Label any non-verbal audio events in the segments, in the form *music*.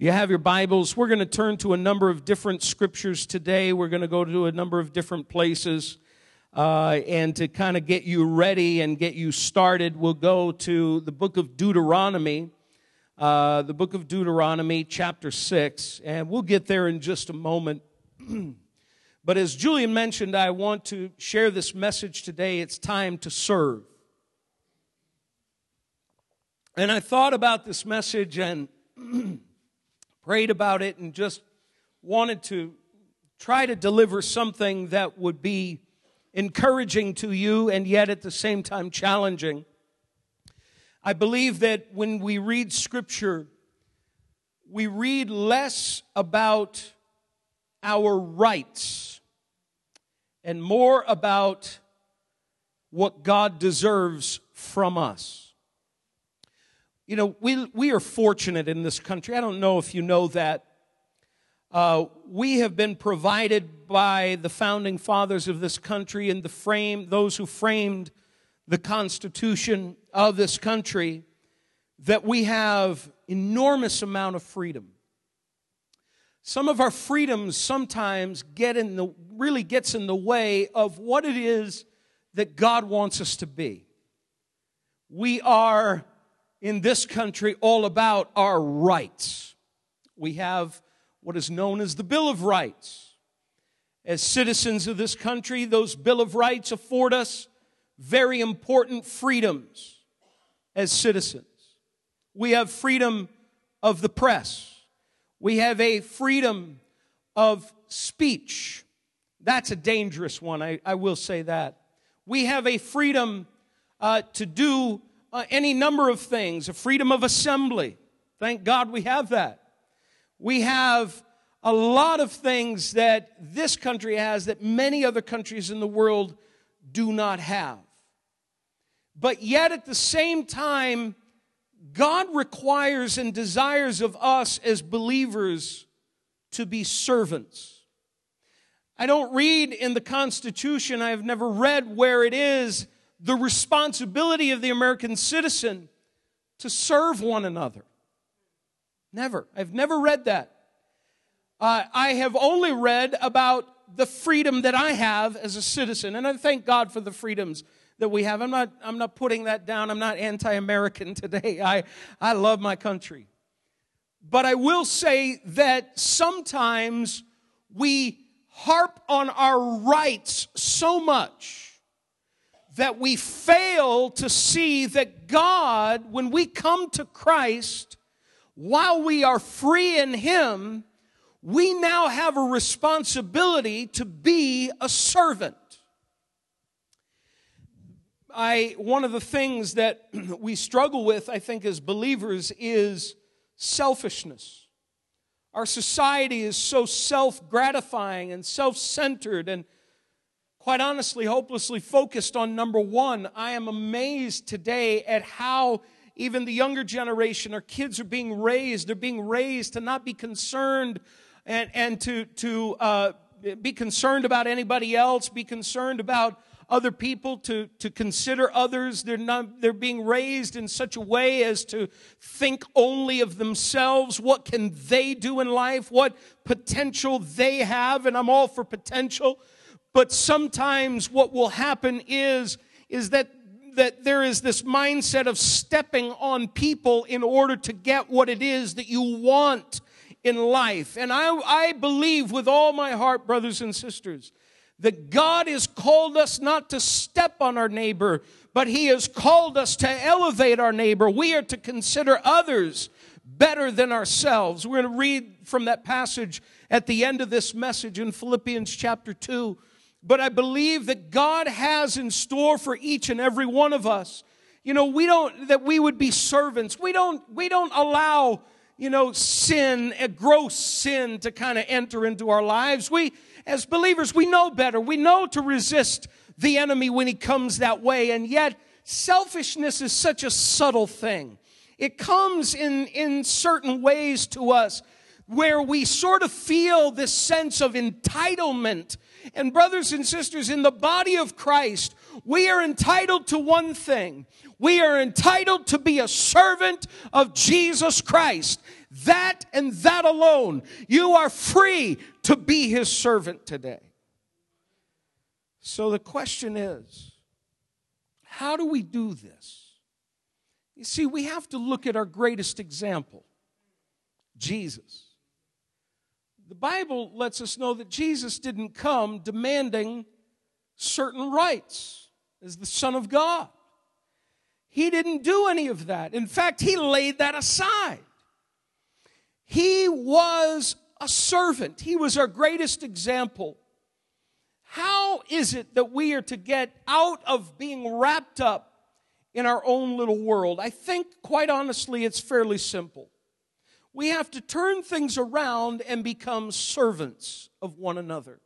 You have your Bibles, we're going to turn to a number of different scriptures today. We're going to go to a number of different places. Uh, and to kind of get you ready and get you started, we'll go to the book of Deuteronomy, uh, the book of Deuteronomy, chapter 6. And we'll get there in just a moment. *clears throat* but as Julian mentioned, I want to share this message today. It's time to serve. And I thought about this message and *clears throat* prayed about it and just wanted to try to deliver something that would be encouraging to you and yet at the same time challenging. I believe that when we read scripture, we read less about our rights and more about what God deserves from us. You know, we, we are fortunate in this country. I don't know if you know that. Uh, we have been provided by the founding fathers of this country and the frame, those who framed the Constitution of this country, that we have enormous amount of freedom. Some of our freedoms sometimes get in the, really gets in the way of what it is that God wants us to be. We are in this country all about our rights. We have what is known as the Bill of Rights. As citizens of this country, those Bill of Rights afford us very important freedoms as citizens. We have freedom of the press. We have a freedom of speech. That's a dangerous one, I, I will say that. We have a freedom uh, to do uh, any number of things, a freedom of assembly. Thank God we have that. We have a lot of things that this country has that many other countries in the world do not have. But yet at the same time, God requires and desires of us as believers to be servants. I don't read in the Constitution, I've never read where it is the responsibility of the American citizen to serve one another. Never. I've never read that. Uh, I have only read about the freedom that I have as a citizen, and I thank God for the freedoms that we have. I'm not, I'm not putting that down. I'm not anti American today. I, I love my country. But I will say that sometimes we harp on our rights so much that we fail to see that God, when we come to Christ, while we are free in Him, we now have a responsibility to be a servant. I, one of the things that *clears throat* we struggle with, I think, as believers is selfishness. Our society is so self gratifying and self centered and quite honestly, hopelessly focused on number one. I am amazed today at how even the younger generation, our kids are being raised. They're being raised to not be concerned and, and to, to uh, be concerned about anybody else, be concerned about other people, to, to consider others. They're, not, they're being raised in such a way as to think only of themselves. What can they do in life? What potential they have? And I'm all for potential. But sometimes what will happen is, is that, that there is this mindset of stepping on people in order to get what it is that you want in life. And I, I believe with all my heart, brothers and sisters, that God has called us not to step on our neighbor, but He has called us to elevate our neighbor. We are to consider others better than ourselves. We're going to read from that passage at the end of this message in Philippians chapter 2 but I believe that God has in store for each and every one of us. You know, we don't, that we would be servants. We don't, we don't allow, you know, sin, a gross sin to kind of enter into our lives. We, as believers, we know better. We know to resist the enemy when he comes that way. And yet, selfishness is such a subtle thing. It comes in, in certain ways to us where we sort of feel this sense of entitlement and brothers and sisters, in the body of Christ, we are entitled to one thing. We are entitled to be a servant of Jesus Christ. that and that alone. You are free to be his servant today. So the question is how do we do this? You see, we have to look at our greatest example Jesus. The Bible lets us know that Jesus didn't come demanding certain rights as the Son of God. He didn't do any of that. In fact, he laid that aside. He was a servant, he was our greatest example. How is it that we are to get out of being wrapped up in our own little world? I think, quite honestly, it's fairly simple. We have to turn things around and become servants of one another.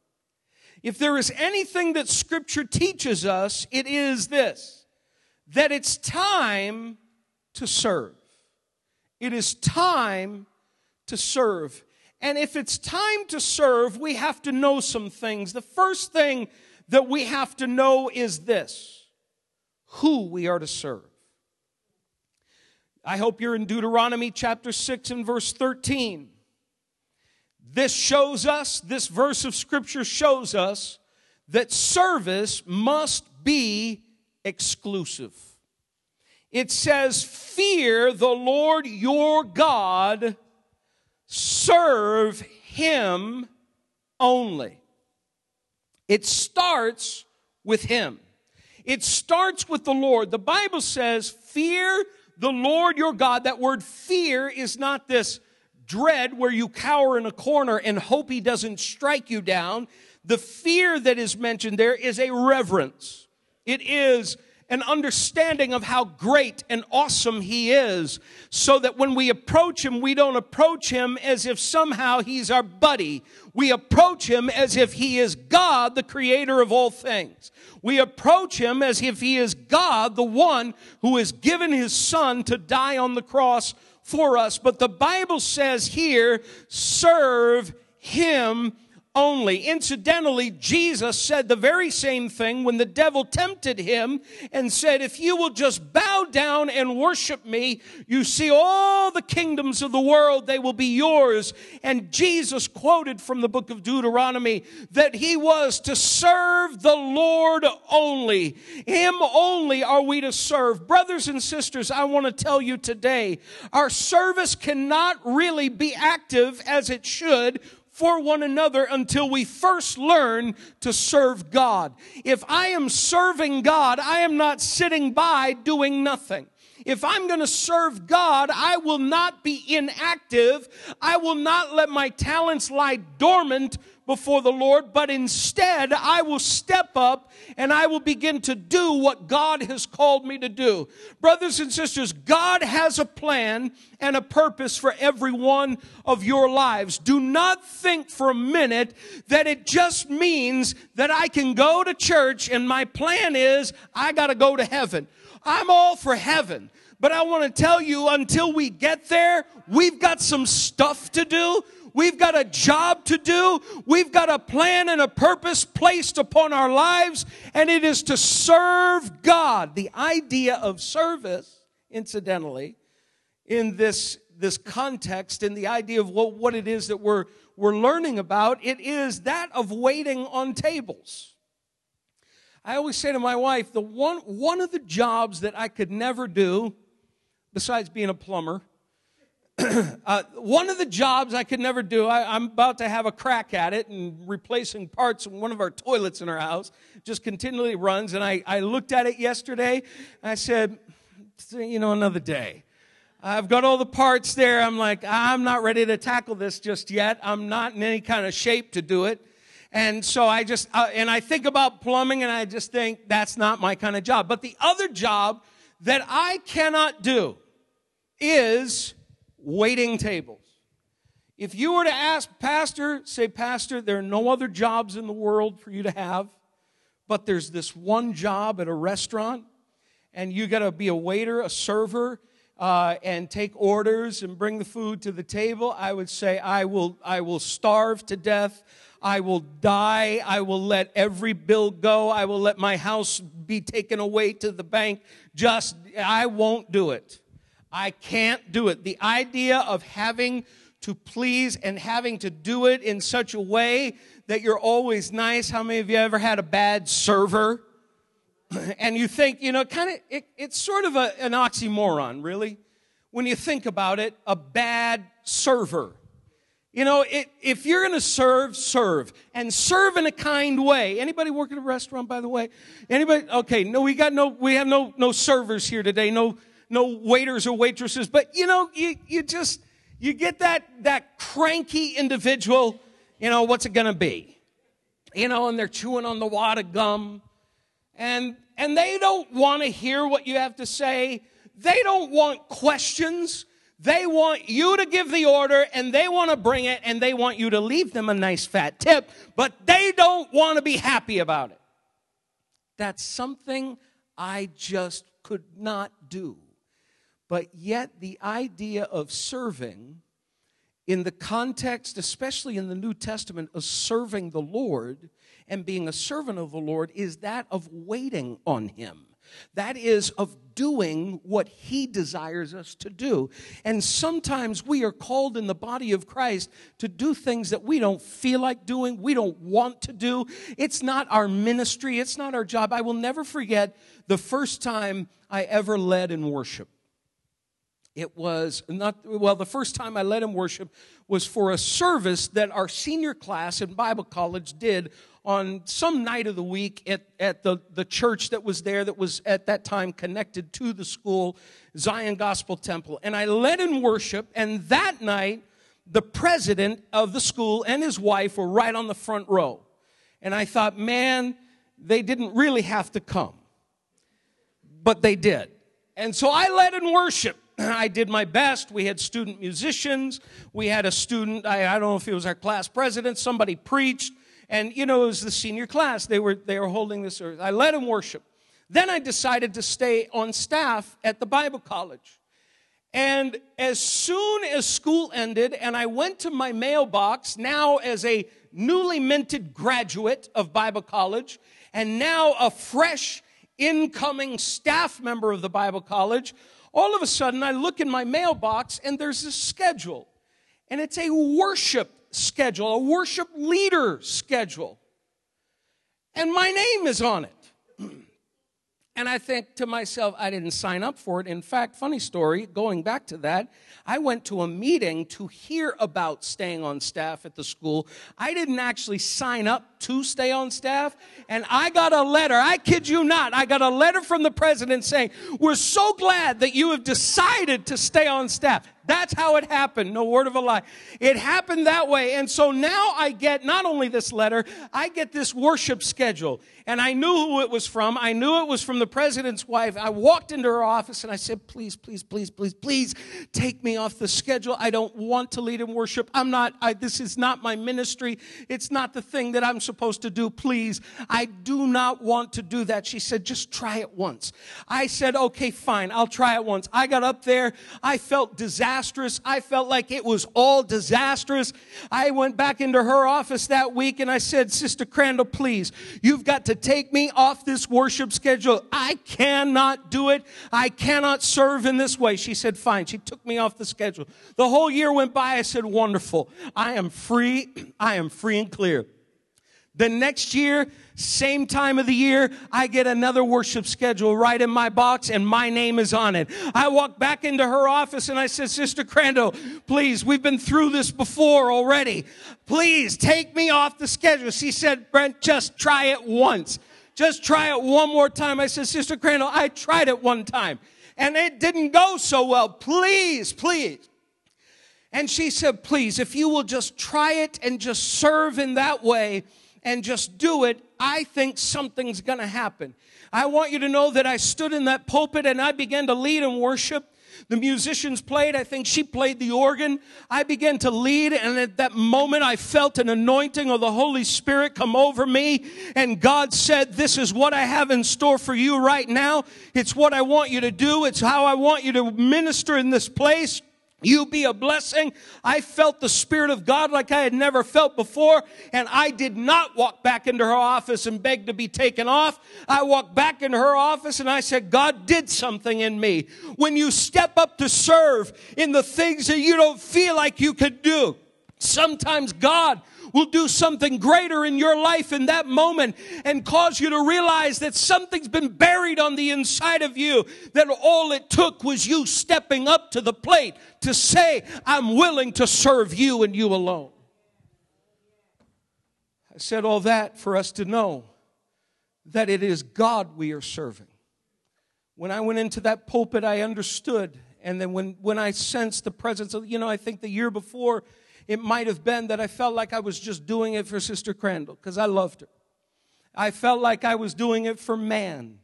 If there is anything that Scripture teaches us, it is this that it's time to serve. It is time to serve. And if it's time to serve, we have to know some things. The first thing that we have to know is this who we are to serve. I hope you're in Deuteronomy chapter 6 and verse 13. This shows us, this verse of scripture shows us that service must be exclusive. It says, Fear the Lord your God, serve him only. It starts with him. It starts with the Lord. The Bible says, Fear the Lord your God. That word fear is not this dread where you cower in a corner and hope he doesn't strike you down. The fear that is mentioned there is a reverence. It is an understanding of how great and awesome he is so that when we approach him, we don't approach him as if somehow he's our buddy. We approach him as if he is God, the creator of all things. We approach him as if he is God, the one who has given his son to die on the cross for us. But the Bible says here, serve him only. Incidentally, Jesus said the very same thing when the devil tempted him and said, If you will just bow down and worship me, you see all the kingdoms of the world, they will be yours. And Jesus quoted from the book of Deuteronomy that he was to serve the Lord only. Him only are we to serve. Brothers and sisters, I want to tell you today, our service cannot really be active as it should for one another until we first learn to serve God. If I am serving God, I am not sitting by doing nothing. If I'm going to serve God, I will not be inactive. I will not let my talents lie dormant before the Lord, but instead I will step up and I will begin to do what God has called me to do. Brothers and sisters, God has a plan and a purpose for every one of your lives. Do not think for a minute that it just means that I can go to church and my plan is I got to go to heaven. I'm all for heaven. But I want to tell you, until we get there, we've got some stuff to do. We've got a job to do. We've got a plan and a purpose placed upon our lives, and it is to serve God. The idea of service, incidentally, in this, this context, in the idea of what, what it is that we're, we're learning about, it is that of waiting on tables. I always say to my wife, the one, one of the jobs that I could never do besides being a plumber. *clears throat* uh, one of the jobs I could never do, I, am about to have a crack at it and replacing parts in one of our toilets in our house, just continually runs. And I, I looked at it yesterday I said, you know, another day. I've got all the parts there. I'm like, I'm not ready to tackle this just yet. I'm not in any kind of shape to do it. And so I just, uh, and I think about plumbing and I just think that's not my kind of job. But the other job that I cannot do is waiting tables. If you were to ask pastor, say, Pastor, there are no other jobs in the world for you to have, but there's this one job at a restaurant, and you got to be a waiter, a server, uh, and take orders and bring the food to the table, I would say, I will, I will starve to death. I will die. I will let every bill go. I will let my house be taken away to the bank. Just, I won't do it. I can't do it. The idea of having to please and having to do it in such a way that you're always nice. How many of you ever had a bad server? *clears throat* And you think, you know, kind of, it, it's sort of a, an oxymoron, really, when you think about it, a bad server. You know, it, if you're going to serve, serve, and serve in a kind way. Anybody work at a restaurant, by the way? Anybody? Okay, no, we got no, we have no, no servers here today, no, no waiters or waitresses. But you know, you, you just, you get that, that cranky individual. You know, what's it to be? You know, and they're chewing on the wad of gum, and and they don't want to hear what you have to say. They don't want questions. They want you to give the order and they want to bring it and they want you to leave them a nice fat tip, but they don't want to be happy about it. That's something I just could not do. But yet, the idea of serving in the context, especially in the New Testament, of serving the Lord and being a servant of the Lord is that of waiting on Him. That is, of doing what He desires us to do. And sometimes we are called in the body of Christ to do things that we don't feel like doing, we don't want to do. It's not our ministry, it's not our job. I will never forget the first time I ever led in worship. It was not, well, the first time I led him worship was for a service that our senior class in Bible college did on some night of the week at, at the, the church that was there that was at that time connected to the school, Zion Gospel Temple. And I led in worship, and that night, the president of the school and his wife were right on the front row. And I thought, man, they didn't really have to come. But they did. And so I led in worship. I did my best. We had student musicians. We had a student, I, I, don't know if he was our class president, somebody preached. And, you know, it was the senior class. They were, they were holding this. I led them worship. Then I decided to stay on staff at the Bible college. And as soon as school ended and I went to my mailbox, now as a newly minted graduate of Bible college, and now a fresh incoming staff member of the Bible college, all of a sudden I look in my mailbox and there's a schedule. And it's a worship schedule, a worship leader schedule. And my name is on it. And I think to myself, I didn't sign up for it. In fact, funny story, going back to that, I went to a meeting to hear about staying on staff at the school. I didn't actually sign up to stay on staff. And I got a letter, I kid you not, I got a letter from the president saying, We're so glad that you have decided to stay on staff. That's how it happened. No word of a lie. It happened that way. And so now I get not only this letter, I get this worship schedule. And I knew who it was from. I knew it was from the president's wife. I walked into her office and I said, please, please, please, please, please take me off the schedule. I don't want to lead in worship. I'm not, I, this is not my ministry. It's not the thing that I'm supposed to do. Please. I do not want to do that. She said, just try it once. I said, okay, fine. I'll try it once. I got up there. I felt disastrous. I felt like it was all disastrous. I went back into her office that week and I said, Sister Crandall, please, you've got to take me off this worship schedule. I cannot do it. I cannot serve in this way. She said, fine. She took me off the schedule. The whole year went by. I said, wonderful. I am free. *clears throat* I am free and clear. The next year, same time of the year, I get another worship schedule right in my box and my name is on it. I walk back into her office and I said, Sister Crandall, please, we've been through this before already. Please take me off the schedule. She said, Brent, just try it once. Just try it one more time. I said, Sister Crandall, I tried it one time and it didn't go so well. Please, please. And she said, please, if you will just try it and just serve in that way, and just do it, I think something's going to happen. I want you to know that I stood in that pulpit and I began to lead and worship. The musicians played. I think she played the organ. I began to lead, and at that moment, I felt an anointing of the Holy Spirit come over me. And God said, This is what I have in store for you right now. It's what I want you to do. It's how I want you to minister in this place. You be a blessing. I felt the Spirit of God like I had never felt before, and I did not walk back into her office and beg to be taken off. I walked back into her office and I said, God did something in me. When you step up to serve in the things that you don't feel like you could do, sometimes God will do something greater in your life in that moment and cause you to realize that something's been buried on the inside of you, that all it took was you stepping up to the plate to say, I'm willing to serve you and you alone. I said all that for us to know that it is God we are serving. When I went into that pulpit, I understood. And then when, when I sensed the presence of, you know, I think the year before, it might have been that I felt like I was just doing it for Sister Crandall because I loved her. I felt like I was doing it for man.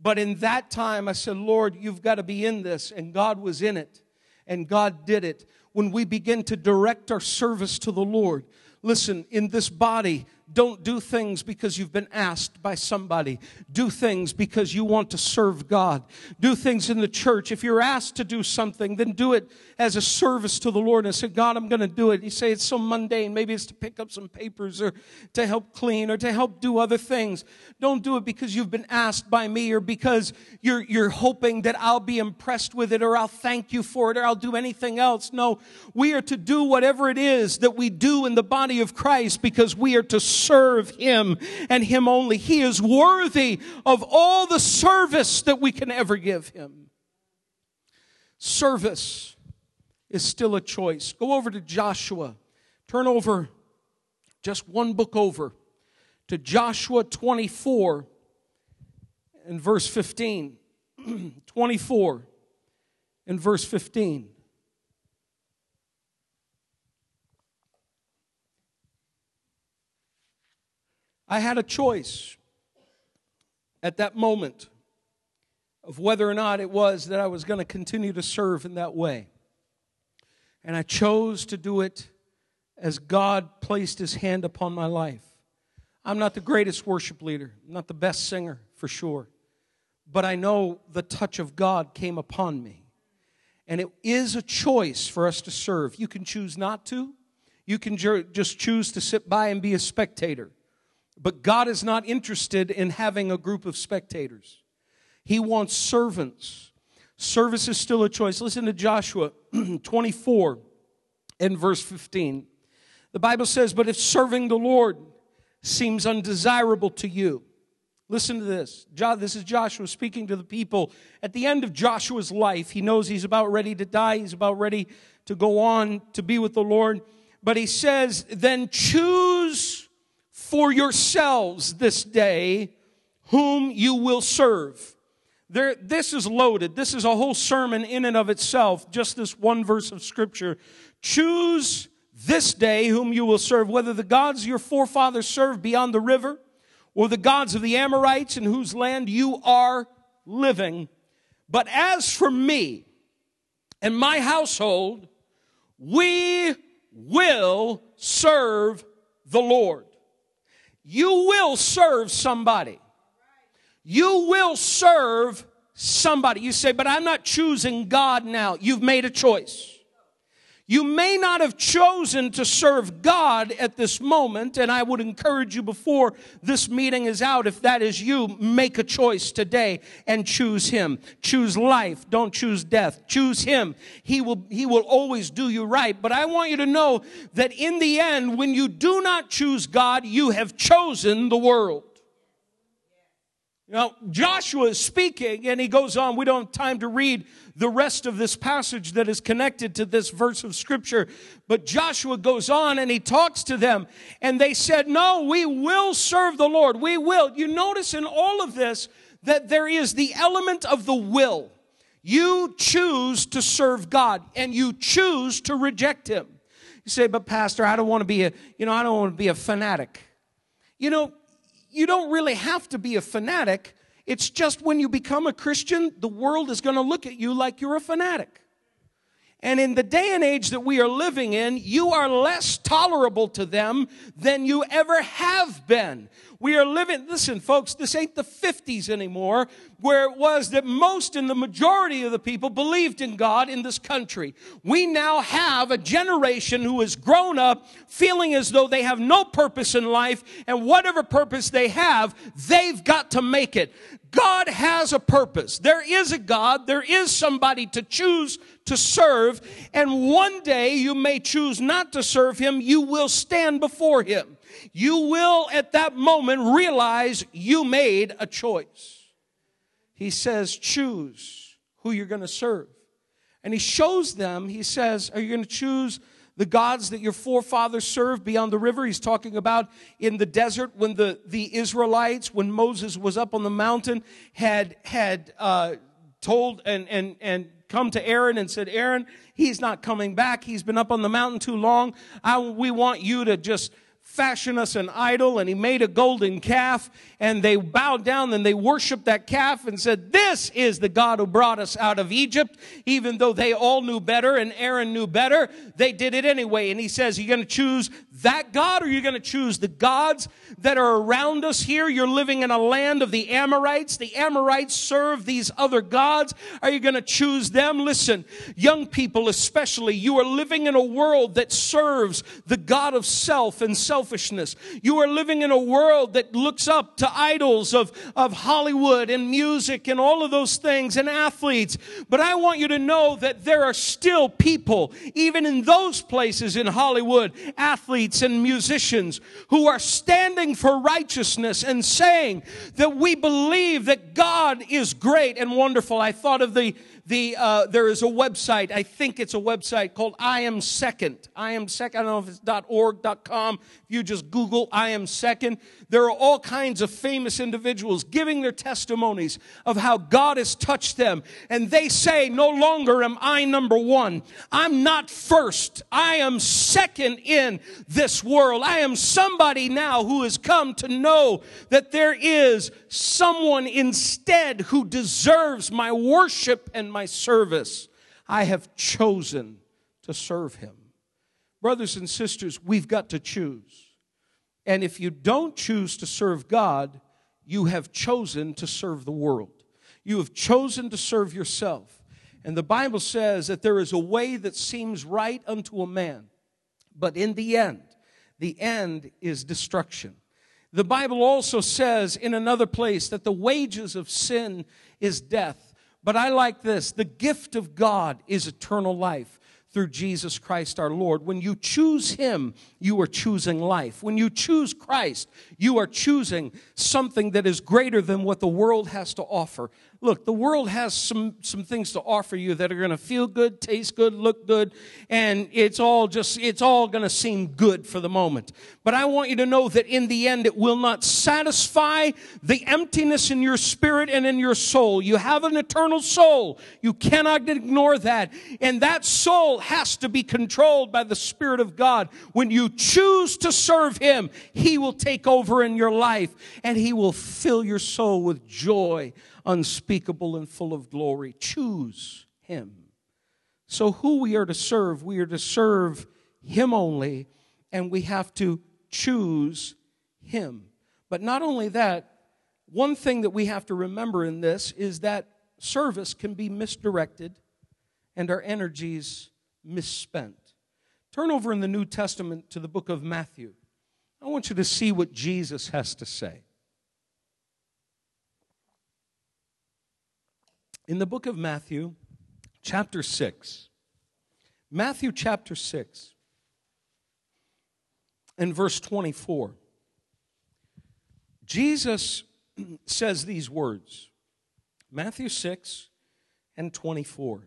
But in that time, I said, Lord, you've got to be in this. And God was in it. And God did it. When we begin to direct our service to the Lord, listen, in this body, don't do things because you've been asked by somebody. Do things because you want to serve God. Do things in the church. If you're asked to do something, then do it as a service to the Lord and say, God, I'm going to do it. You say it's so mundane. Maybe it's to pick up some papers or to help clean or to help do other things. Don't do it because you've been asked by me or because you're, you're hoping that I'll be impressed with it or I'll thank you for it or I'll do anything else. No, we are to do whatever it is that we do in the body of Christ because we are to serve Him and Him only. He is worthy of all the service that we can ever give Him. Service is still a choice. Go over to Joshua. Turn over just one book over to Joshua 24 and verse 15. *clears throat* 24 and verse 15. I had a choice at that moment of whether or not it was that I was going to continue to serve in that way. And I chose to do it as God placed his hand upon my life. I'm not the greatest worship leader, I'm not the best singer for sure, but I know the touch of God came upon me. And it is a choice for us to serve. You can choose not to, you can just choose to sit by and be a spectator. But God is not interested in having a group of spectators. He wants servants. Service is still a choice. Listen to Joshua *clears throat* 24 and verse 15. The Bible says, But if serving the Lord seems undesirable to you, listen to this. This is Joshua speaking to the people. At the end of Joshua's life, he knows he's about ready to die, he's about ready to go on to be with the Lord. But he says, Then choose for yourselves this day whom you will serve. There, this is loaded. This is a whole sermon in and of itself, just this one verse of scripture. Choose this day whom you will serve, whether the gods your forefathers served beyond the river or the gods of the Amorites in whose land you are living. But as for me and my household, we will serve the Lord. You will serve somebody. You will serve somebody. You say, but I'm not choosing God now. You've made a choice. You may not have chosen to serve God at this moment, and I would encourage you before this meeting is out, if that is you, make a choice today and choose Him. Choose life, don't choose death. Choose Him. He will, He will always do you right. But I want you to know that in the end, when you do not choose God, you have chosen the world. Now, Joshua is speaking, and he goes on. We don't have time to read the rest of this passage that is connected to this verse of Scripture. But Joshua goes on and he talks to them, and they said, No, we will serve the Lord. We will. You notice in all of this that there is the element of the will. You choose to serve God, and you choose to reject Him. You say, But, Pastor, I don't want to be a, you know, I don't want to be a fanatic. You know, you don't really have to be a fanatic. It's just when you become a Christian, the world is going to look at you like you're a fanatic. And in the day and age that we are living in, you are less tolerable to them than you ever have been. We are living, listen, folks, this ain't the 50s anymore, where it was that most and the majority of the people believed in God in this country. We now have a generation who has grown up feeling as though they have no purpose in life, and whatever purpose they have, they've got to make it. God has a purpose. There is a God. There is somebody to choose to serve. And one day you may choose not to serve him. You will stand before him. You will at that moment realize you made a choice. He says, choose who you're going to serve. And he shows them, he says, are you going to choose the gods that your forefathers served beyond the river. He's talking about in the desert when the, the Israelites, when Moses was up on the mountain, had, had, uh, told and, and, and come to Aaron and said, Aaron, he's not coming back. He's been up on the mountain too long. I, we want you to just fashion us an idol and he made a golden calf and they bowed down and they worshiped that calf and said this is the god who brought us out of egypt. Even though they all knew better and aaron knew better they did it anyway. And he says you're going to choose that god or you're going to choose the gods that are around us here? You're living in a land of the amorites. The amorites serve these other gods. Are you going to choose them? Listen young people especially you are living in a world that serves the god of self and self selfishness. You are living in a world that looks up to idols of, of Hollywood and music and all of those things and athletes. But I want you to know that there are still people, even in those places in Hollywood, athletes and musicians who are standing for righteousness and saying that we believe that God is great and wonderful. I thought of the the uh, there is a website i think it's a website called i am second. I am second i don't know if it's org com. If you just google i am second there are all kinds of famous individuals giving their testimonies of how god has touched them and they say no longer am i number one i'm not first i am second in this world i am somebody now who has come to know that there is someone instead who deserves my worship and my service. I have chosen to serve him. Brothers and sisters, we've got to choose. And if you don't choose to serve God, you have chosen to serve the world. You have chosen to serve yourself. And the Bible says that there is a way that seems right unto a man, but in the end, the end is destruction. The Bible also says in another place that the wages of sin is death. But I like this the gift of God is eternal life through Jesus Christ our Lord. When you choose Him, you are choosing life. When you choose Christ, you are choosing something that is greater than what the world has to offer. Look, the world has some, some things to offer you that are going to feel good, taste good, look good, and it's all just, it's all going to seem good for the moment. But I want you to know that in the end, it will not satisfy the emptiness in your spirit and in your soul. You have an eternal soul. You cannot ignore that. And that soul has to be controlled by the Spirit of God. When you choose to serve Him, He will take over in your life and He will fill your soul with joy unspeakable and full of glory. Choose Him. So, who we are to serve, we are to serve Him only, and we have to choose Him. But not only that, one thing that we have to remember in this is that service can be misdirected and our energies misspent. Turn over in the New Testament to the book of Matthew. I want you to see what Jesus has to say. In the book of Matthew, chapter 6. Matthew chapter 6 and verse 24. Jesus says these words Matthew 6 and 24.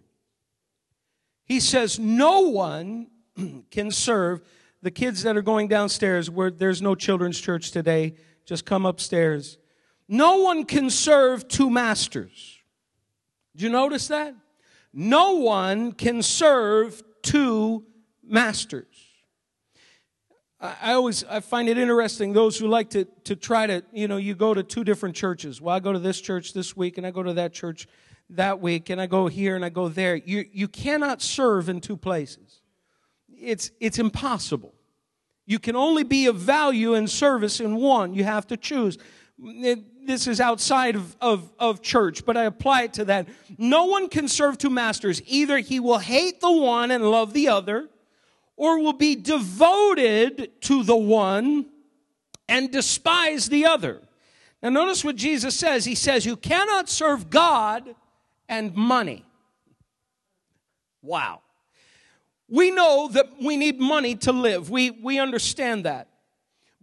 He says, No one *clears throat* can serve the kids that are going downstairs where there's no children's church today. Just come upstairs. No one can serve two masters. Did you notice that? No one can serve two masters. I always I find it interesting those who like to to try to you know you go to two different churches. Well, I go to this church this week and I go to that church that week and I go here and I go there. You, you cannot serve in two places. It's, it's impossible. You can only be of value and service in one. You have to choose. It, this is outside of, of, of church, but I apply it to that. No one can serve two masters. Either he will hate the one and love the other, or will be devoted to the one and despise the other. Now, notice what Jesus says. He says, You cannot serve God and money. Wow. We know that we need money to live. We, we understand that.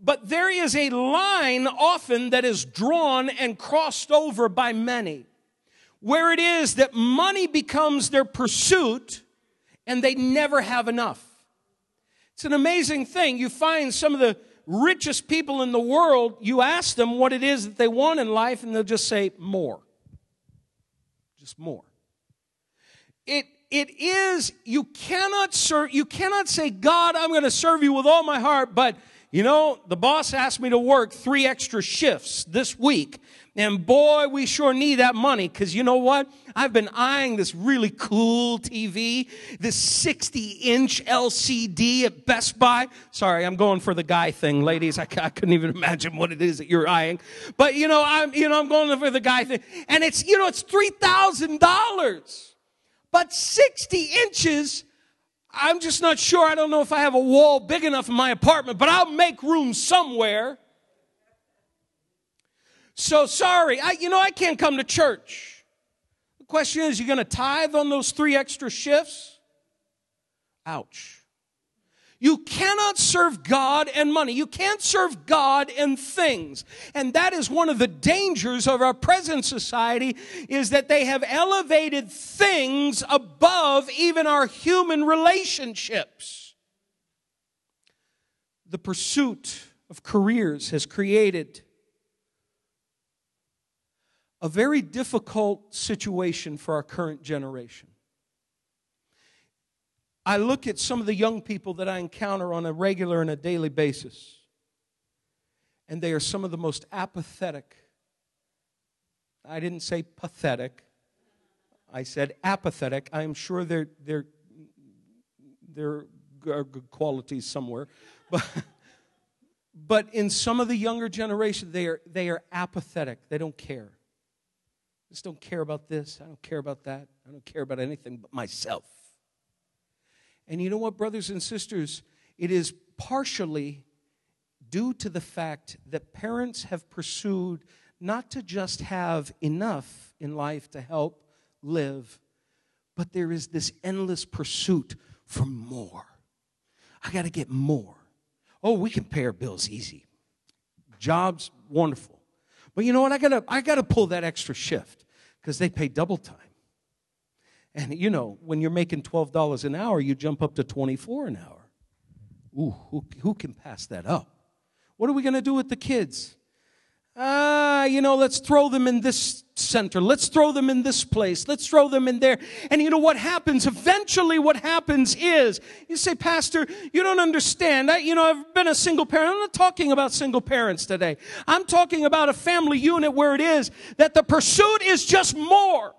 But there is a line often that is drawn and crossed over by many, where it is that money becomes their pursuit and they never have enough. It's an amazing thing. You find some of the richest people in the world, you ask them what it is that they want in life, and they'll just say, more. Just more. It, it is, you cannot serve, you cannot say, God, I'm going to serve you with all my heart, but you know, the boss asked me to work three extra shifts this week. And boy, we sure need that money because you know what? I've been eyeing this really cool TV, this 60 inch LCD at Best Buy. Sorry, I'm going for the guy thing, ladies. I, I couldn't even imagine what it is that you're eyeing. But you know, I'm, you know, I'm going for the guy thing. And it's, you know, it's $3,000. But 60 inches I'm just not sure. I don't know if I have a wall big enough in my apartment, but I'll make room somewhere. So sorry, I, you know, I can't come to church. The question is, you going to tithe on those three extra shifts? Ouch. You cannot serve God and money. You can't serve God and things. And that is one of the dangers of our present society is that they have elevated things above even our human relationships. The pursuit of careers has created a very difficult situation for our current generation. I look at some of the young people that I encounter on a regular and a daily basis, and they are some of the most apathetic. I didn't say pathetic. I said apathetic. I am sure there are good qualities somewhere, *laughs* but but in some of the younger generation, they are they are apathetic. They don't care. Just don't care about this. I don't care about that. I don't care about anything but myself. And you know what, brothers and sisters? It is partially due to the fact that parents have pursued not to just have enough in life to help live, but there is this endless pursuit for more. I got to get more. Oh, we can pay our bills easy. Jobs, wonderful. But you know what? I got to I got to pull that extra shift because they pay double time. And you know, when you're making $12 an hour, you jump up to 24 an hour. Ooh, who, who can pass that up? What are we going to do with the kids? Ah, you know, let's throw them in this center. Let's throw them in this place. Let's throw them in there. And you know what happens? Eventually, what happens is you say, Pastor, you don't understand. I, you know, I've been a single parent. I'm not talking about single parents today. I'm talking about a family unit where it is that the pursuit is just more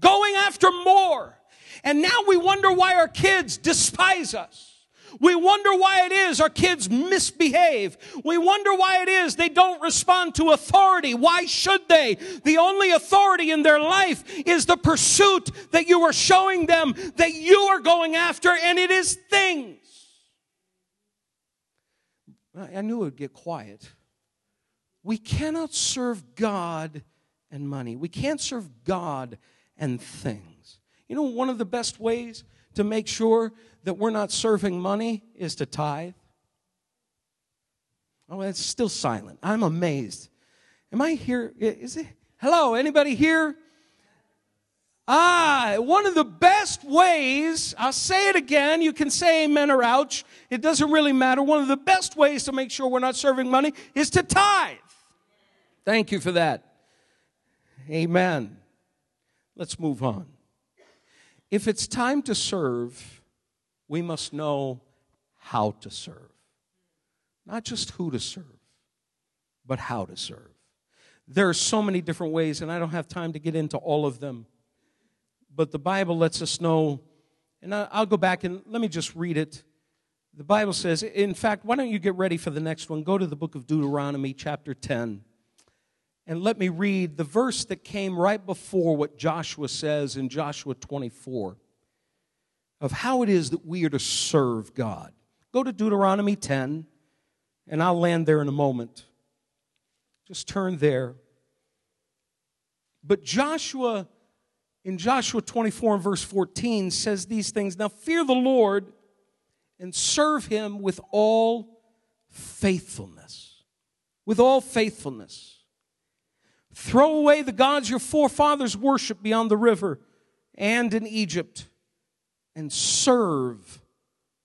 going after more. And now we wonder why our kids despise us. We wonder why it is our kids misbehave. We wonder why it is they don't respond to authority. Why should they? The only authority in their life is the pursuit that you are showing them that you are going after, and it is things. I knew it would get quiet. We cannot serve God and money. We can't serve God and things. You know, one of the best ways to make sure that we're not serving money is to tithe. Oh, it's still silent. I'm amazed. Am I here? Is it? Hello, anybody here? Ah, one of the best ways, I'll say it again, you can say amen or ouch, it doesn't really matter. One of the best ways to make sure we're not serving money is to tithe. Thank you for that. Amen. Let's move on. If it's time to serve, we must know how to serve. Not just who to serve, but how to serve. There are so many different ways, and I don't have time to get into all of them. But the Bible lets us know, and I'll go back and let me just read it. The Bible says, in fact, why don't you get ready for the next one? Go to the book of Deuteronomy, chapter 10. And let me read the verse that came right before what Joshua says in Joshua 24 of how it is that we are to serve God. Go to Deuteronomy 10, and I'll land there in a moment. Just turn there. But Joshua, in Joshua 24 and verse 14, says these things Now fear the Lord and serve him with all faithfulness. With all faithfulness. Throw away the gods your forefathers worshiped beyond the river and in Egypt and serve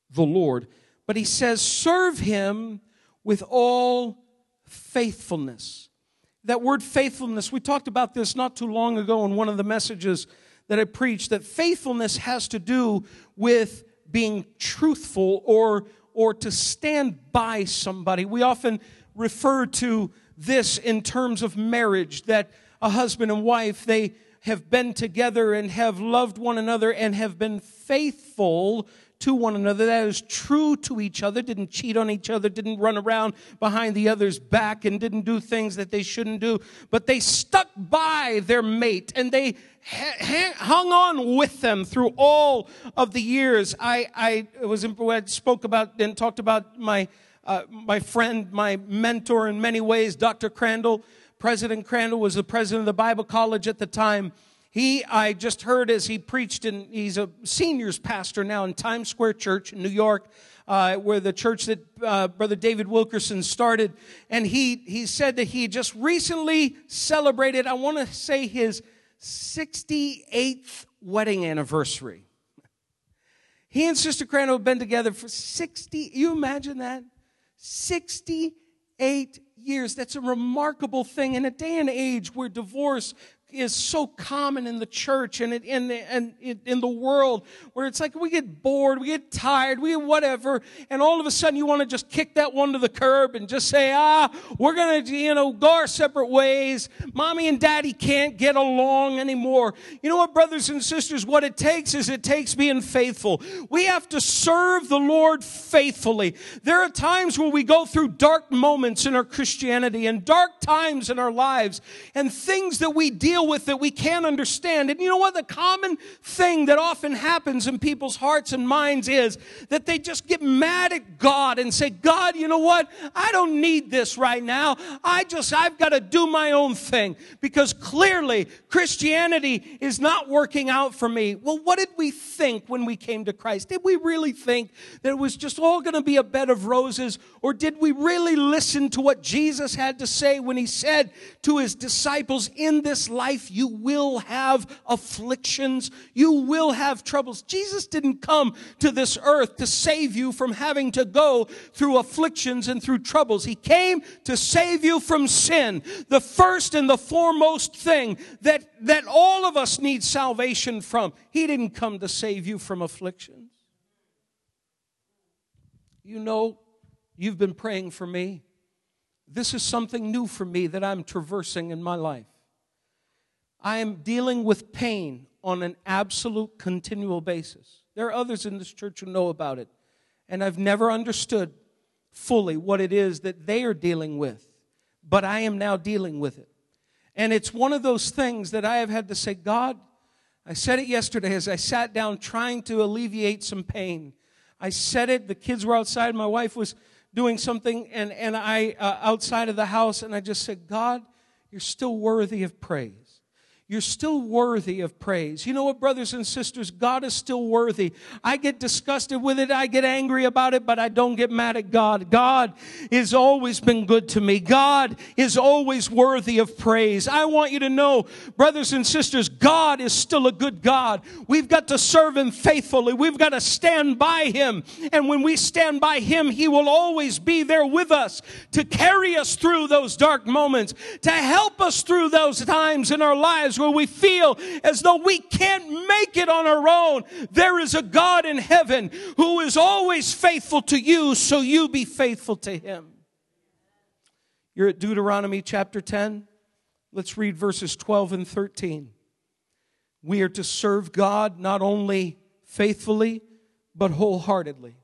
the Lord. But he says, serve him with all faithfulness. That word faithfulness, we talked about this not too long ago in one of the messages that I preached, that faithfulness has to do with being truthful or, or to stand by somebody. We often refer to this in terms of marriage, that a husband and wife, they have been together and have loved one another and have been faithful to one another, that is true to each other, didn't cheat on each other, didn't run around behind the other's back, and didn't do things that they shouldn't do, but they stuck by their mate and they hung on with them through all of the years. I, I was I spoke about and talked about my uh, my friend, my mentor in many ways, Dr. Crandall. President Crandall was the president of the Bible College at the time. He, I just heard as he preached, and he's a seniors pastor now in Times Square Church in New York, uh, where the church that uh, Brother David Wilkerson started. And he, he said that he just recently celebrated, I want to say his 68th wedding anniversary. He and Sister Crandall have been together for 60, you imagine that? 68 years. That's a remarkable thing in a day and age where divorce is so common in the church and in, in, in, in the world where it's like we get bored, we get tired, we get whatever, and all of a sudden you want to just kick that one to the curb and just say, ah, we're going to, you know, go our separate ways. Mommy and daddy can't get along anymore. You know what, brothers and sisters? What it takes is it takes being faithful. We have to serve the Lord faithfully. There are times where we go through dark moments in our Christianity and dark times in our lives and things that we deal deal with that we can't understand. And you know what? The common thing that often happens in people's hearts and minds is that they just get mad at God and say, God, you know what? I don't need this right now. I just, I've got to do my own thing because clearly Christianity is not working out for me. Well, what did we think when we came to Christ? Did we really think that it was just all going to be a bed of roses? Or did we really listen to what Jesus had to say when he said to his disciples, in this life, life you will have afflictions, you will have troubles. Jesus didn't come to this earth to save you from having to go through afflictions and through troubles. He came to save you from sin, the first and the foremost thing that, that all of us need salvation from. He didn't come to save you from afflictions. You know, you've been praying for me. This is something new for me that I'm traversing in my life. I am dealing with pain on an absolute continual basis. There are others in this church who know about it, and I've never understood fully what it is that they are dealing with, but I am now dealing with it. And it's one of those things that I have had to say, God, I said it yesterday as I sat down trying to alleviate some pain. I said it, the kids were outside, my wife was doing something, and, and I, uh, outside of the house, and I just said, God, you're still worthy of praise you're still worthy of praise. You know what, brothers and sisters? God is still worthy. I get disgusted with it. I get angry about it, but I don't get mad at God. God has always been good to me. God is always worthy of praise. I want you to know, brothers and sisters, God is still a good God. We've got to serve Him faithfully. We've got to stand by Him. And when we stand by Him, He will always be there with us to carry us through those dark moments, to help us through those times in our lives where we feel as though we can't make it on our own, there is a God in heaven who is always faithful to you, so you be faithful to him. You're at Deuteronomy chapter 10. Let's read verses 12 and 13. We are to serve God not only faithfully, but wholeheartedly.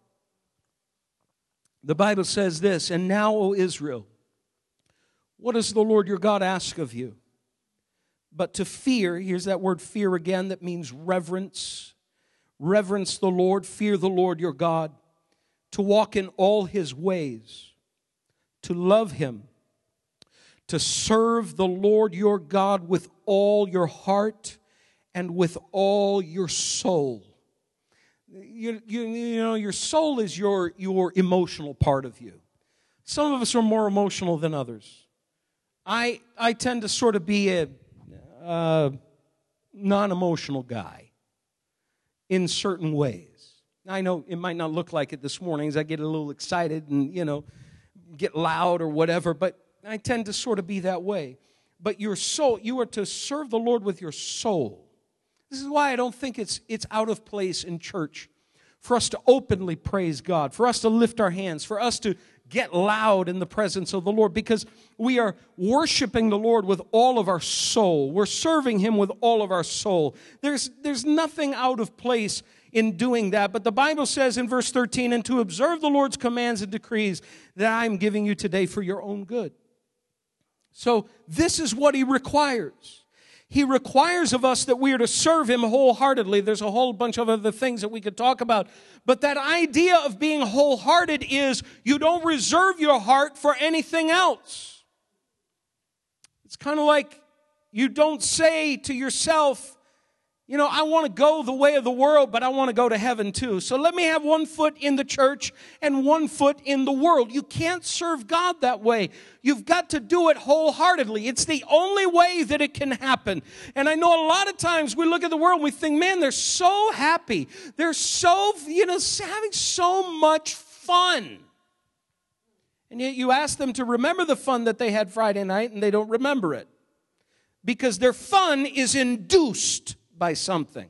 The Bible says this, and now, O Israel, what does the Lord your God ask of you? But to fear, here's that word fear again, that means reverence. Reverence the Lord, fear the Lord your God, to walk in all his ways, to love him, to serve the Lord your God with all your heart and with all your soul. You, you, you know, your soul is your, your emotional part of you. Some of us are more emotional than others. I, I tend to sort of be a uh, non emotional guy in certain ways. I know it might not look like it this morning as I get a little excited and, you know, get loud or whatever, but I tend to sort of be that way. But your soul, you are to serve the Lord with your soul. This is why I don't think it's, it's out of place in church for us to openly praise God, for us to lift our hands, for us to get loud in the presence of the Lord because we are worshiping the Lord with all of our soul. We're serving Him with all of our soul. There's, there's nothing out of place in doing that. But the Bible says in verse 13, and to observe the Lord's commands and decrees that I'm giving you today for your own good. So this is what He requires. He requires of us that we are to serve Him wholeheartedly. There's a whole bunch of other things that we could talk about. But that idea of being wholehearted is you don't reserve your heart for anything else. It's kind of like you don't say to yourself, you know, I want to go the way of the world, but I want to go to heaven too. So let me have one foot in the church and one foot in the world. You can't serve God that way. You've got to do it wholeheartedly. It's the only way that it can happen. And I know a lot of times we look at the world and we think, man, they're so happy. They're so, you know, having so much fun. And yet you ask them to remember the fun that they had Friday night and they don't remember it. Because their fun is induced by something.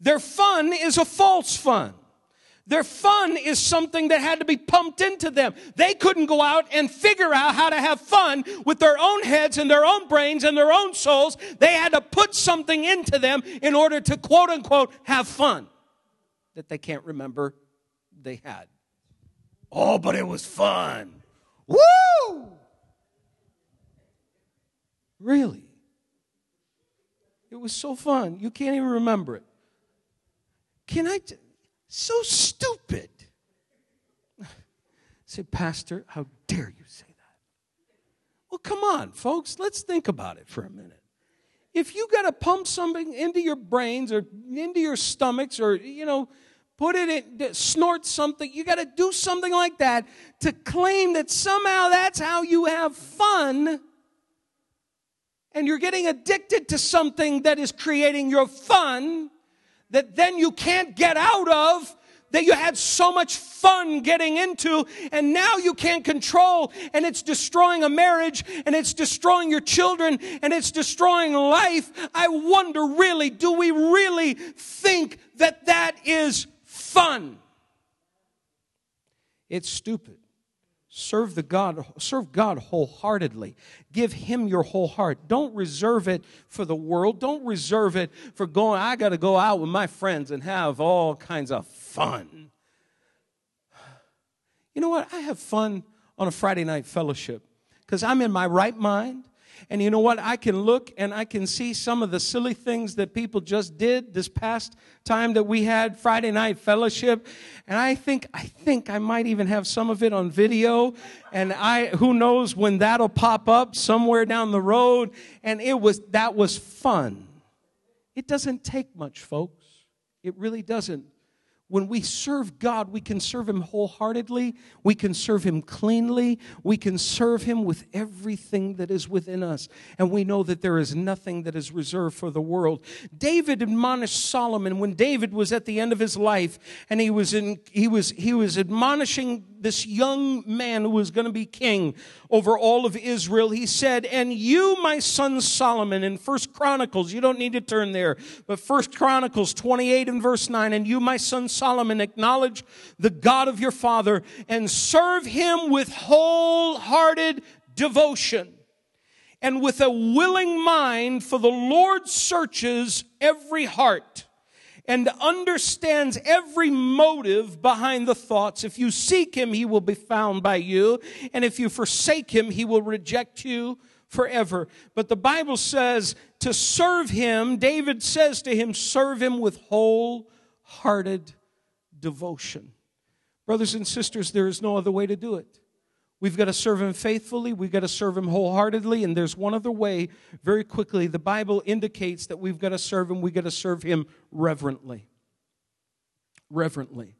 Their fun is a false fun. Their fun is something that had to be pumped into them. They couldn't go out and figure out how to have fun with their own heads and their own brains and their own souls. They had to put something into them in order to quote unquote have fun that they can't remember they had. Oh, but it was fun. Woo! Really? It was so fun. You can't even remember it. Can I? T- so stupid. *laughs* say, Pastor, how dare you say that? Well, come on, folks. Let's think about it for a minute. If you got to pump something into your brains or into your stomachs or, you know, put it in, snort something, you got to do something like that to claim that somehow that's how you have fun and you're getting addicted to something that is creating your fun that then you can't get out of that you had so much fun getting into and now you can't control and it's destroying a marriage and it's destroying your children and it's destroying life. I wonder really, do we really think that that is fun? It's stupid. Serve the God, serve God wholeheartedly. Give Him your whole heart. Don't reserve it for the world. Don't reserve it for going, I got to go out with my friends and have all kinds of fun. You know what? I have fun on a Friday night fellowship because I'm in my right mind. And you know what? I can look and I can see some of the silly things that people just did this past time that we had Friday night fellowship. And I think, I think I might even have some of it on video. And I, who knows when that'll pop up somewhere down the road. And it was, that was fun. It doesn't take much, folks. It really doesn't. When we serve God, we can serve Him wholeheartedly. We can serve Him cleanly. We can serve Him with everything that is within us. And we know that there is nothing that is reserved for the world. David admonished Solomon when David was at the end of his life and he was, in, he was, he was admonishing this young man who was going to be king over all of Israel. He said, And you, my son Solomon, in First Chronicles, you don't need to turn there, but First Chronicles 28 and verse 9, and you, my son Solomon, acknowledge the God of your father and serve him with wholehearted devotion. and with a willing mind, for the Lord searches every heart and understands every motive behind the thoughts. If you seek him, he will be found by you. And if you forsake him, he will reject you forever. But the Bible says to serve him, David says to him, serve him with wholehearted devotion. Brothers and sisters, there is no other way to do it. We've got to serve him faithfully. We've got to serve him wholeheartedly. And there's one other way, very quickly. The Bible indicates that we've got to serve him. We've got to serve him reverently. Reverently.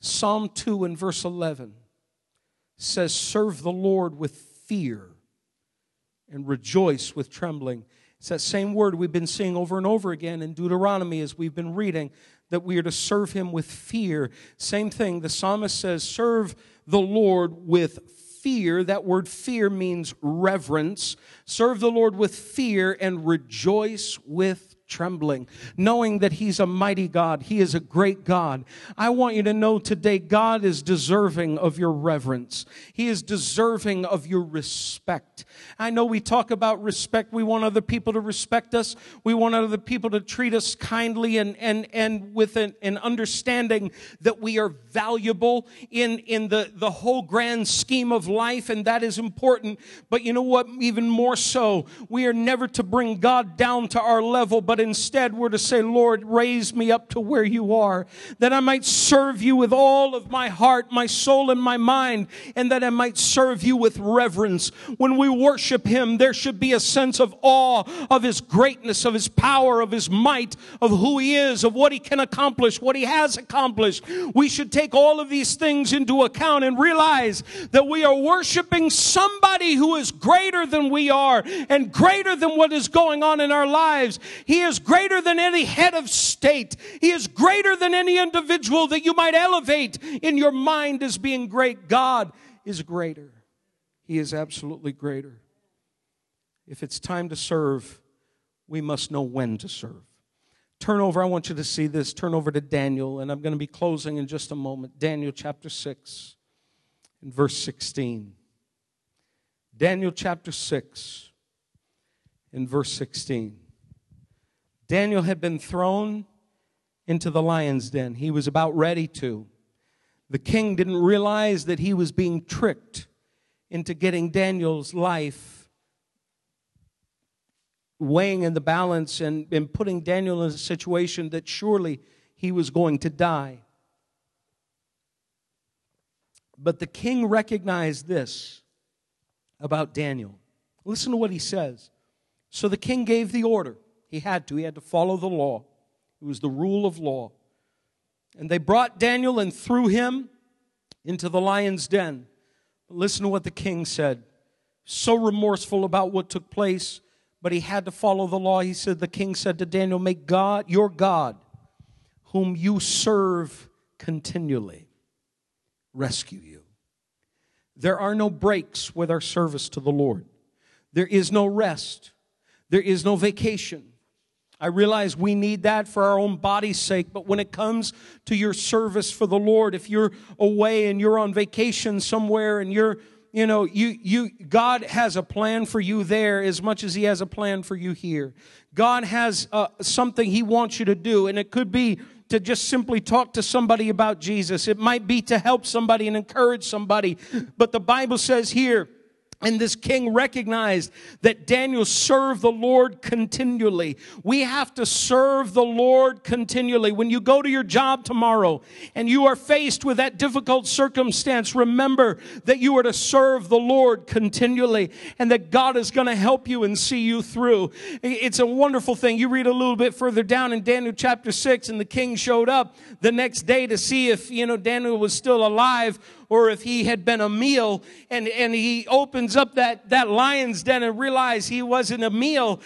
Psalm 2 and verse 11 says, Serve the Lord with fear and rejoice with trembling. It's that same word we've been seeing over and over again in Deuteronomy as we've been reading that we are to serve him with fear. Same thing, the psalmist says, Serve the Lord with fear. That word fear means reverence. Serve the Lord with fear and rejoice with trembling, knowing that He's a mighty God. He is a great God. I want you to know today God is deserving of your reverence. He is deserving of your respect. I know we talk about respect. We want other people to respect us. We want other people to treat us kindly and, and, and with an, an understanding that we are valuable in, in the, the whole grand scheme of life, and that is important. But you know what? Even more so, we are never to bring God down to our level, but but instead we're to say, Lord, raise me up to where you are, that I might serve you with all of my heart, my soul, and my mind, and that I might serve you with reverence. When we worship him, there should be a sense of awe of his greatness, of his power, of his might, of who he is, of what he can accomplish, what he has accomplished. We should take all of these things into account and realize that we are worshiping somebody who is greater than we are and greater than what is going on in our lives. He is greater than any head of state. He is greater than any individual that you might elevate in your mind as being great. God is greater. He is absolutely greater. If it's time to serve, we must know when to serve. Turn over, I want you to see this. Turn over to Daniel, and I'm going to be closing in just a moment. Daniel chapter 6 and verse 16. Daniel chapter 6 and verse 16. Daniel had been thrown into the lion's den. He was about ready to. The king didn't realize that he was being tricked into getting Daniel's life weighing in the balance and, and putting Daniel in a situation that surely he was going to die. But the king recognized this about Daniel. Listen to what he says. So the king gave the order he had to. He had to follow the law. It was the rule of law. And they brought Daniel and threw him into the lion's den. Listen to what the king said. So remorseful about what took place, but he had to follow the law. He said, The king said to Daniel, May God, your God, whom you serve continually, rescue you. There are no breaks with our service to the Lord. There is no rest. There is no vacation. I realize we need that for our own body's sake, but when it comes to your service for the Lord, if you're away and you're on vacation somewhere and you're, you know, you, you, God has a plan for you there as much as He has a plan for you here. God has uh, something He wants you to do, and it could be to just simply talk to somebody about Jesus. It might be to help somebody and encourage somebody, but the Bible says here, and this king recognized that Daniel served the Lord continually. We have to serve the Lord continually. When you go to your job tomorrow and you are faced with that difficult circumstance, remember that you are to serve the Lord continually and that God is going to help you and see you through. It's a wonderful thing. You read a little bit further down in Daniel chapter 6 and the king showed up the next day to see if, you know, Daniel was still alive or if he had been a meal and, and he opens up that, that lion's den and realized he wasn't a meal.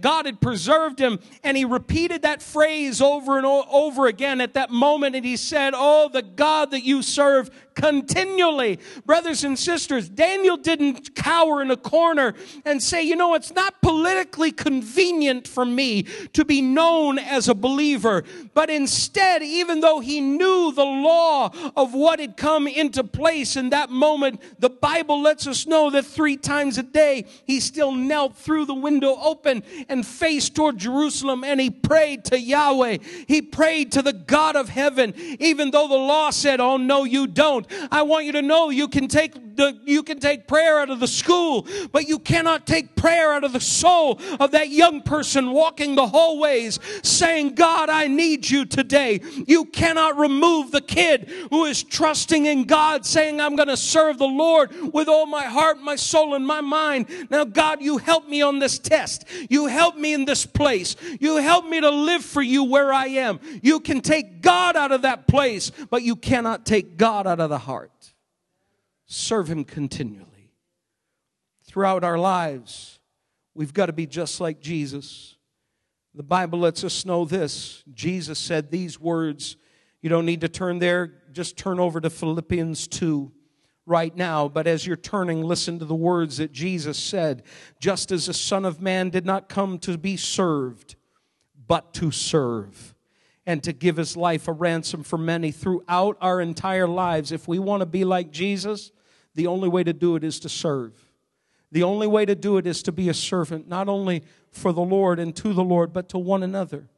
God had preserved him and he repeated that phrase over and over again at that moment and he said, Oh, the God that you serve continually. Brothers and sisters, Daniel didn't cower in a corner and say, you know, it's not politically convenient for me to be known as a believer. But instead, even though he knew the law of what had come into into place in that moment, the Bible lets us know that three times a day he still knelt through the window open and faced toward Jerusalem and he prayed to Yahweh. He prayed to the God of heaven, even though the law said, Oh no, you don't. I want you to know you can take the, you can take prayer out of the school, but you cannot take prayer out of the soul of that young person walking the hallways saying, God, I need you today. You cannot remove the kid who is trusting in God, saying, I'm going to serve the Lord with all my heart, my soul, and my mind. Now, God, you help me on this test. You help me in this place. You help me to live for you where I am. You can take God out of that place, but you cannot take God out of the heart serve Him continually. Throughout our lives, we've got to be just like Jesus. The Bible lets us know this. Jesus said these words. You don't need to turn there, just turn over to Philippians 2 right now. But as you're turning, listen to the words that Jesus said. Just as the Son of Man did not come to be served, but to serve and to give his life a ransom for many throughout our entire lives. If we want to be like Jesus, the only way to do it is to serve. The only way to do it is to be a servant, not only for the Lord and to the Lord, but to one another.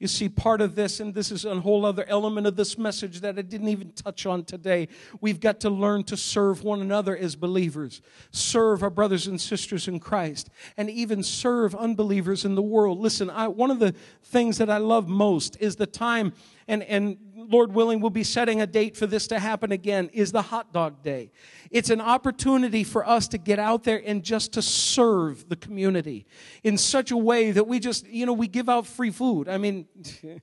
You see, part of this, and this is a whole other element of this message that I didn't even touch on today. We've got to learn to serve one another as believers, serve our brothers and sisters in Christ, and even serve unbelievers in the world. Listen, I, one of the things that I love most is the time, and, and Lord willing, we'll be setting a date for this to happen again, is the hot dog day. It's an opportunity for us to get out there and just to serve the community in such a way that we just, you know, we give out free food. I mean, *laughs*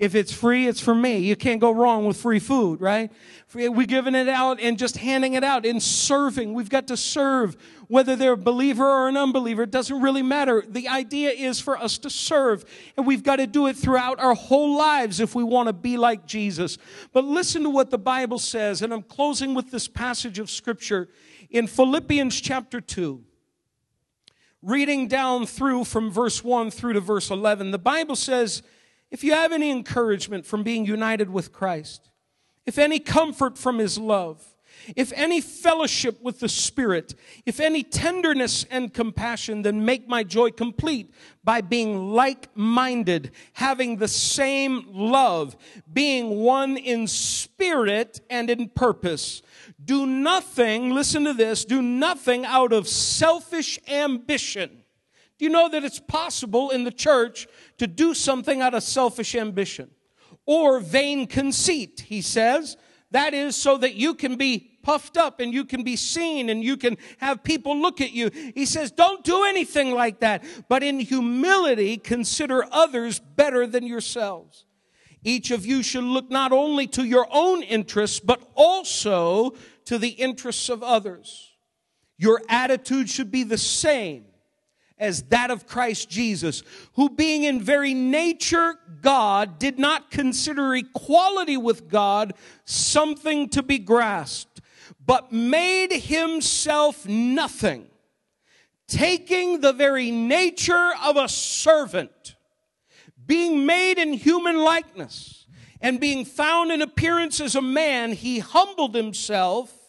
If it's free, it's for me. You can't go wrong with free food, right? We're giving it out and just handing it out and serving. We've got to serve whether they're a believer or an unbeliever. It doesn't really matter. The idea is for us to serve and we've got to do it throughout our whole lives if we want to be like Jesus. But listen to what the Bible says and I'm closing with this passage of scripture in Philippians chapter 2 reading down through from verse 1 through to verse 11, the Bible says, if you have any encouragement from being united with Christ, if any comfort from his love, if any fellowship with the Spirit, if any tenderness and compassion, then make my joy complete by being like minded, having the same love, being one in spirit and in purpose. Do nothing, listen to this, do nothing out of selfish ambition do you know that it's possible in the church to do something out of selfish ambition or vain conceit? He says. That is so that you can be puffed up and you can be seen and you can have people look at you. He says, don't do anything like that, but in humility consider others better than yourselves. Each of you should look not only to your own interests, but also to the interests of others. Your attitude should be the same as that of Christ Jesus, who being in very nature God, did not consider equality with God something to be grasped, but made himself nothing, taking the very nature of a servant, being made in human likeness, and being found in appearance as a man, he humbled himself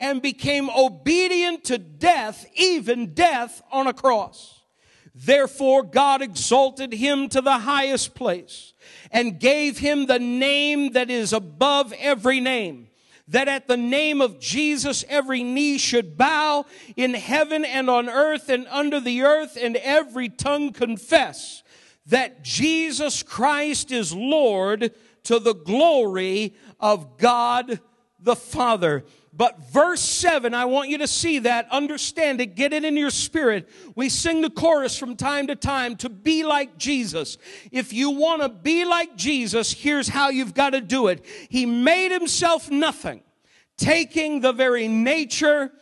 and became obedient to death, even death on a cross. Therefore, God exalted him to the highest place and gave him the name that is above every name. That at the name of Jesus, every knee should bow in heaven and on earth and under the earth, and every tongue confess that Jesus Christ is Lord to the glory of God the Father. But verse 7, I want you to see that, understand it, get it in your spirit. We sing the chorus from time to time to be like Jesus. If you want to be like Jesus, here's how you've got to do it. He made himself nothing, taking the very nature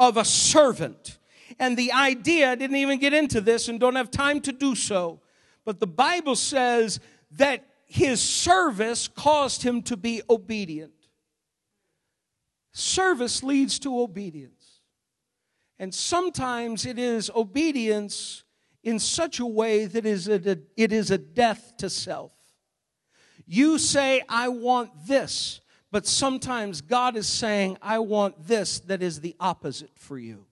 of a servant. And the idea, I didn't even get into this and don't have time to do so, but the Bible says that his service caused him to be obedient. Service leads to obedience. And sometimes it is obedience in such a way that it is a death to self. You say, I want this, But sometimes God is saying, I want this that is the opposite for you.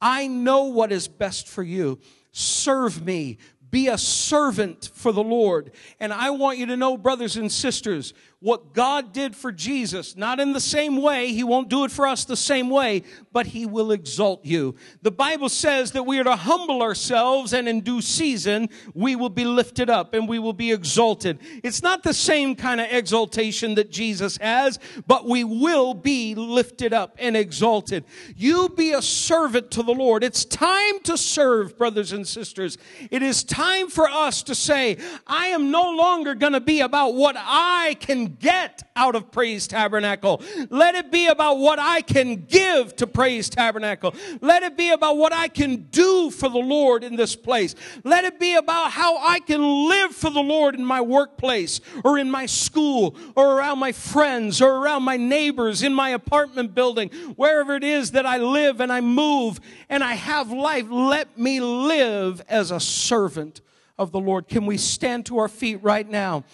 I know what is best for you. Serve me. Be a servant for the Lord. And I want you to know, brothers and sisters, what God did for Jesus, not in the same way, He won't do it for us the same way, but He will exalt you. The Bible says that we are to humble ourselves and in due season we will be lifted up and we will be exalted. It's not the same kind of exaltation that Jesus has, but we will be lifted up and exalted. You be a servant to the Lord. It's time to serve, brothers and sisters. It is time for us to say, I am no longer going to be about what I get out of Praise Tabernacle. Let it be about what I can give to Praise Tabernacle. Let it be about what I can do for the Lord in this place. Let it be about how I can live for the Lord in my workplace or in my school or around my friends or around my neighbors in my apartment building, wherever it is that I live and I move and I have life. Let me live as a servant of the Lord. Can we stand to our feet right now?